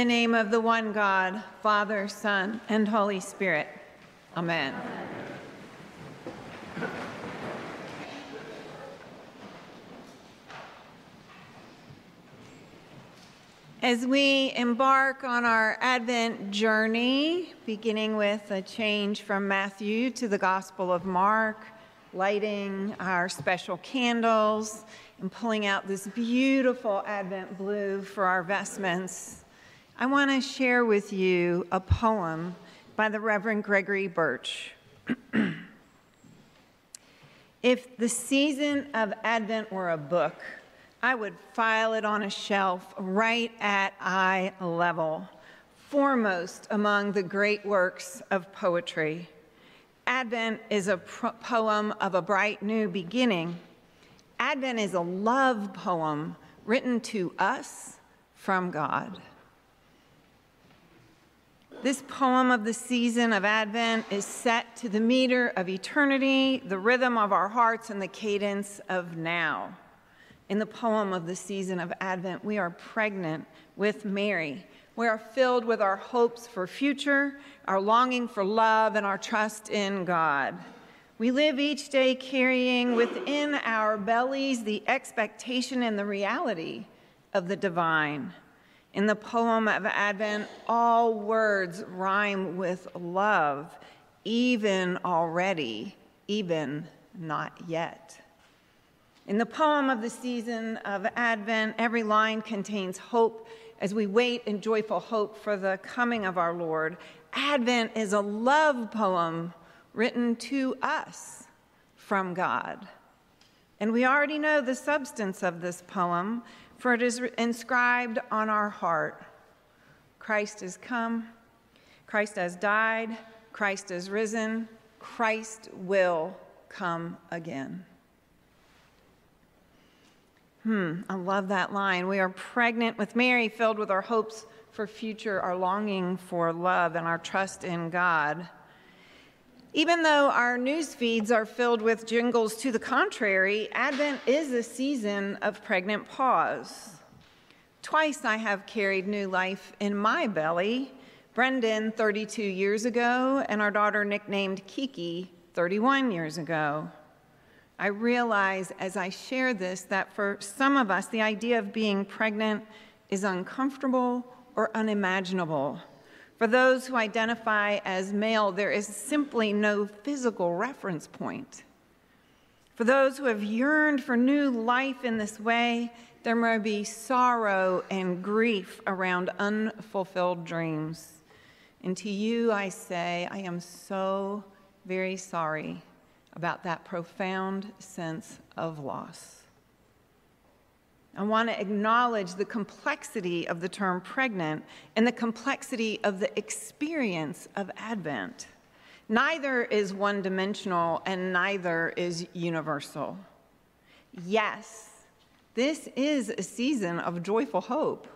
the name of the one God, Father, Son, and Holy Spirit. Amen. As we embark on our Advent journey, beginning with a change from Matthew to the Gospel of Mark, lighting our special candles, and pulling out this beautiful Advent blue for our vestments, I want to share with you a poem by the Reverend Gregory Birch. if the season of Advent were a book, I would file it on a shelf right at eye level, foremost among the great works of poetry. Advent is a poem of a bright new beginning. Advent is a love poem written to us from God. This poem of the season of Advent is set to the meter of eternity, the rhythm of our hearts, and the cadence of now. In the poem of the season of Advent, we are pregnant with Mary. We are filled with our hopes for future, our longing for love, and our trust in God. We live each day carrying within our bellies the expectation and the reality of the divine. In the poem of Advent, all words rhyme with love, even already, even not yet. In the poem of the season of Advent, every line contains hope as we wait in joyful hope for the coming of our Lord. Advent is a love poem written to us from God. And we already know the substance of this poem, for it is inscribed on our heart Christ has come, Christ has died, Christ has risen, Christ will come again. Hmm, I love that line. We are pregnant with Mary, filled with our hopes for future, our longing for love, and our trust in God. Even though our news feeds are filled with jingles to the contrary, Advent is a season of pregnant pause. Twice I have carried new life in my belly Brendan 32 years ago, and our daughter nicknamed Kiki 31 years ago. I realize as I share this that for some of us, the idea of being pregnant is uncomfortable or unimaginable. For those who identify as male, there is simply no physical reference point. For those who have yearned for new life in this way, there may be sorrow and grief around unfulfilled dreams. And to you, I say, I am so very sorry about that profound sense of loss. I want to acknowledge the complexity of the term pregnant and the complexity of the experience of Advent. Neither is one dimensional and neither is universal. Yes, this is a season of joyful hope.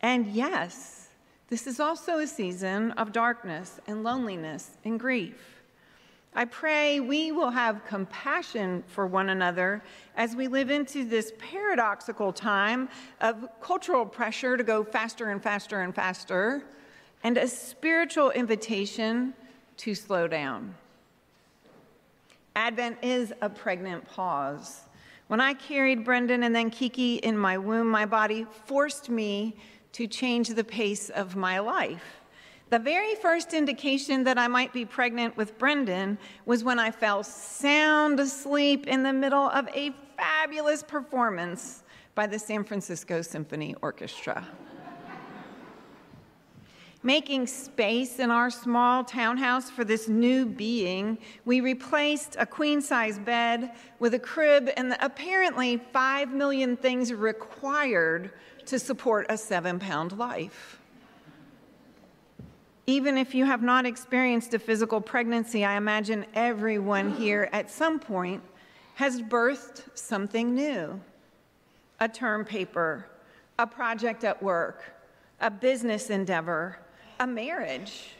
And yes, this is also a season of darkness and loneliness and grief. I pray we will have compassion for one another as we live into this paradoxical time of cultural pressure to go faster and faster and faster, and a spiritual invitation to slow down. Advent is a pregnant pause. When I carried Brendan and then Kiki in my womb, my body forced me to change the pace of my life. The very first indication that I might be pregnant with Brendan was when I fell sound asleep in the middle of a fabulous performance by the San Francisco Symphony Orchestra. Making space in our small townhouse for this new being, we replaced a queen size bed with a crib and the apparently five million things required to support a seven pound life. Even if you have not experienced a physical pregnancy, I imagine everyone here at some point has birthed something new a term paper, a project at work, a business endeavor, a marriage,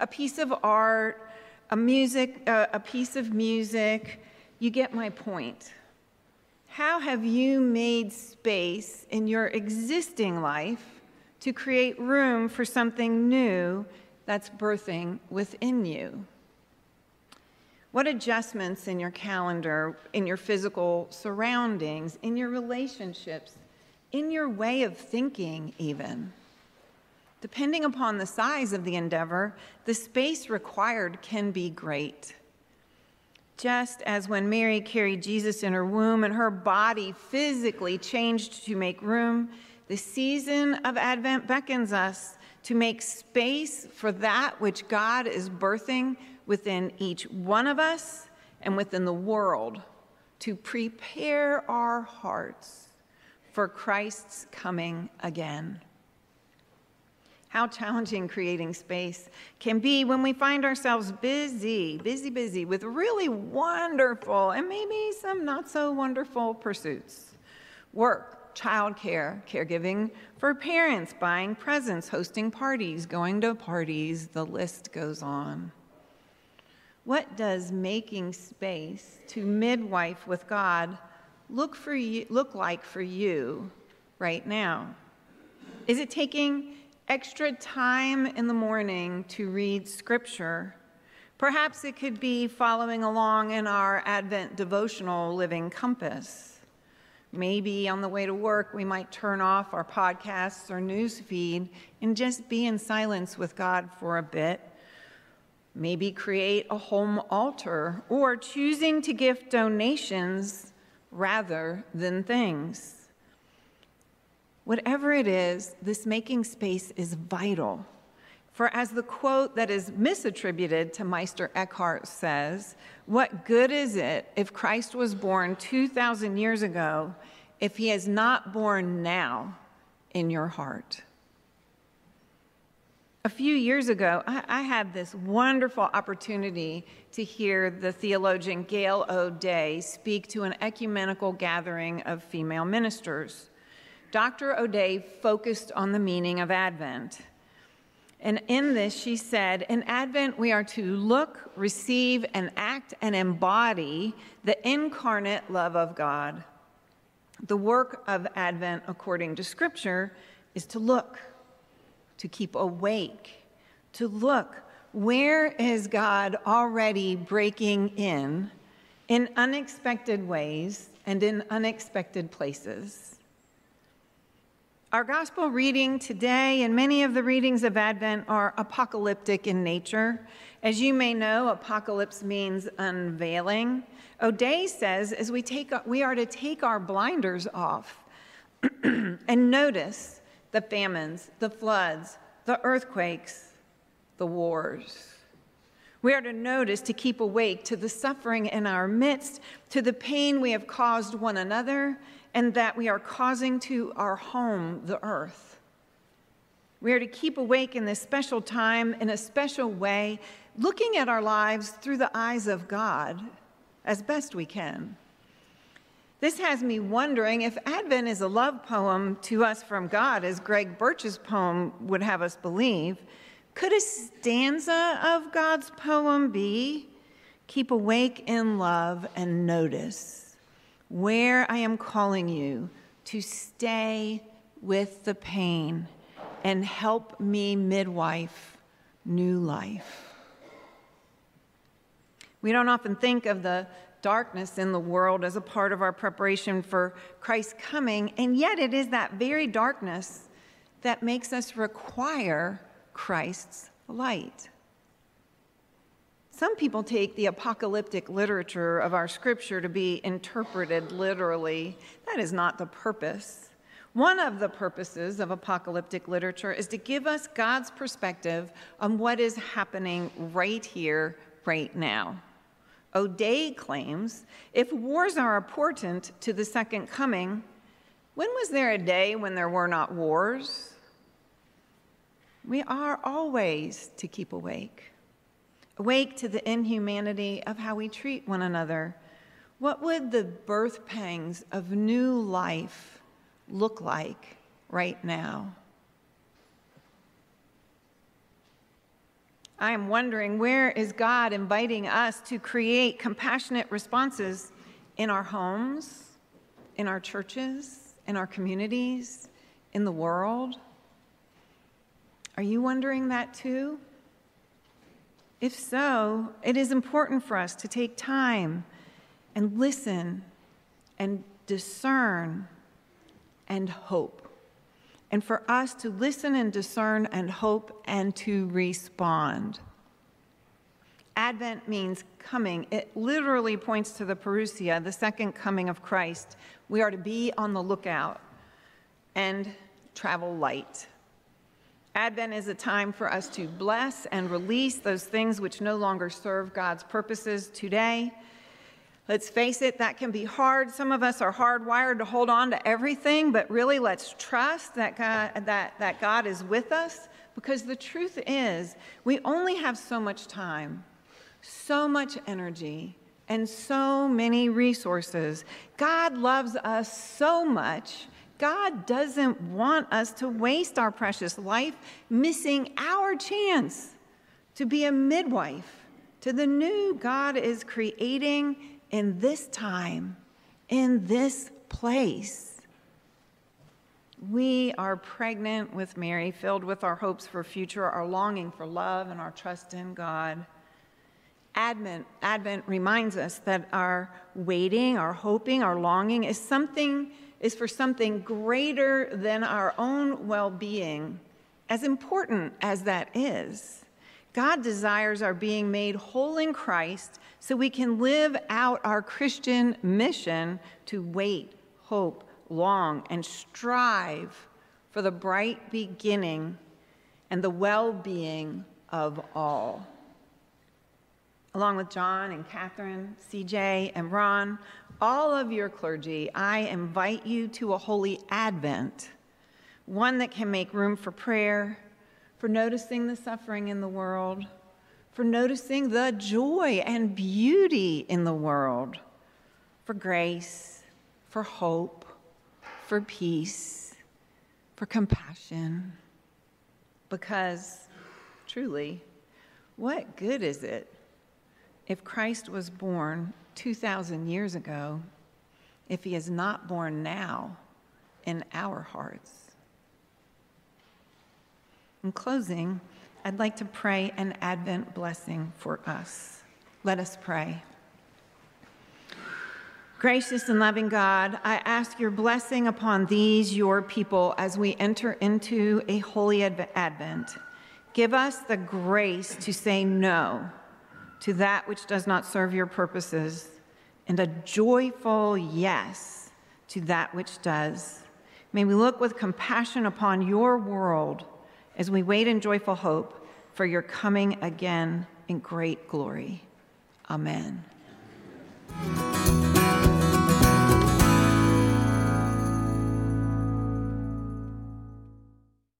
a piece of art, a music, uh, a piece of music. You get my point. How have you made space in your existing life to create room for something new that's birthing within you? What adjustments in your calendar, in your physical surroundings, in your relationships, in your way of thinking, even? Depending upon the size of the endeavor, the space required can be great. Just as when Mary carried Jesus in her womb and her body physically changed to make room, the season of Advent beckons us to make space for that which God is birthing within each one of us and within the world to prepare our hearts for Christ's coming again. How challenging creating space can be when we find ourselves busy, busy, busy with really wonderful and maybe some not so wonderful pursuits. Work, childcare, caregiving for parents, buying presents, hosting parties, going to parties, the list goes on. What does making space to midwife with God look, for you, look like for you right now? Is it taking extra time in the morning to read scripture. Perhaps it could be following along in our Advent devotional Living Compass. Maybe on the way to work, we might turn off our podcasts or news feed and just be in silence with God for a bit. Maybe create a home altar or choosing to give donations rather than things. Whatever it is, this making space is vital. For as the quote that is misattributed to Meister Eckhart says, what good is it if Christ was born 2,000 years ago if he is not born now in your heart? A few years ago, I, had this wonderful opportunity to hear the theologian Gail O'Day speak to an ecumenical gathering of female ministers. Dr. O'Day focused on the meaning of Advent. And in this, she said, In Advent, we are to look, receive, and act and embody the incarnate love of God. The work of Advent, according to Scripture, is to look, to keep awake, to look. Where is God already breaking in in unexpected ways and in unexpected places? Our gospel reading today and many of the readings of Advent are apocalyptic in nature. As you may know, apocalypse means unveiling. O'Day says as we, take, we are to take our blinders off and notice the famines, the floods, the earthquakes, the wars. We are to notice to keep awake to the suffering in our midst, to the pain we have caused one another, and that we are causing to our home, the earth. We are to keep awake in this special time in a special way, looking at our lives through the eyes of God as best we can. This has me wondering if Advent is a love poem to us from God, as Greg Birch's poem would have us believe, could a stanza of God's poem be Keep awake in love and notice? Where I am calling you to stay with the pain and help me midwife new life. We don't often think of the darkness in the world as a part of our preparation for Christ's coming, and yet it is that very darkness that makes us require Christ's light. Some people take the apocalyptic literature of our scripture to be interpreted literally. That is not the purpose. One of the purposes of apocalyptic literature is to give us God's perspective on what is happening right here, right now. O'Day claims if wars are important to the second coming, when was there a day when there were not wars? We are always to keep awake awake to the inhumanity of how we treat one another, what would the birth pangs of new life look like right now? I am wondering where is God inviting us to create compassionate responses in our homes, in our churches, in our communities, in the world? Are you wondering that too? If so, it is important for us to take time and listen and discern and hope. And for us to listen and discern and hope and to respond. Advent means coming. It literally points to the parousia, the second coming of Christ. We are to be on the lookout and travel light. Advent is a time for us to bless and release those things which no longer serve God's purposes today. Let's face it, that can be hard. Some of us are hardwired to hold on to everything, but really let's trust that God, that, that God is with us because the truth is, we only have so much time, so much energy, and so many resources. God loves us so much God doesn't want us to waste our precious life missing our chance to be a midwife to the new God is creating in this time, in this place. We are pregnant with Mary, filled with our hopes for future, our longing for love, and our trust in God. Advent, Advent reminds us that our waiting, our hoping, our longing is something is for something greater than our own well being, as important as that is. God desires our being made whole in Christ so we can live out our Christian mission to wait, hope, long, and strive for the bright beginning and the well being of all. Along with John and Catherine, CJ, and Ron, all of your clergy, I invite you to a holy Advent, one that can make room for prayer, for noticing the suffering in the world, for noticing the joy and beauty in the world, for grace, for hope, for peace, for compassion. Because truly, what good is it if Christ was born 2,000 years ago if he is not born now in our hearts. In closing, I'd like to pray an Advent blessing for us. Let us pray. Gracious and loving God, I ask your blessing upon these, your people, as we enter into a holy Advent. Give us the grace to say no to that which does not serve your purposes, and a joyful yes to that which does. May we look with compassion upon your world as we wait in joyful hope for your coming again in great glory. Amen.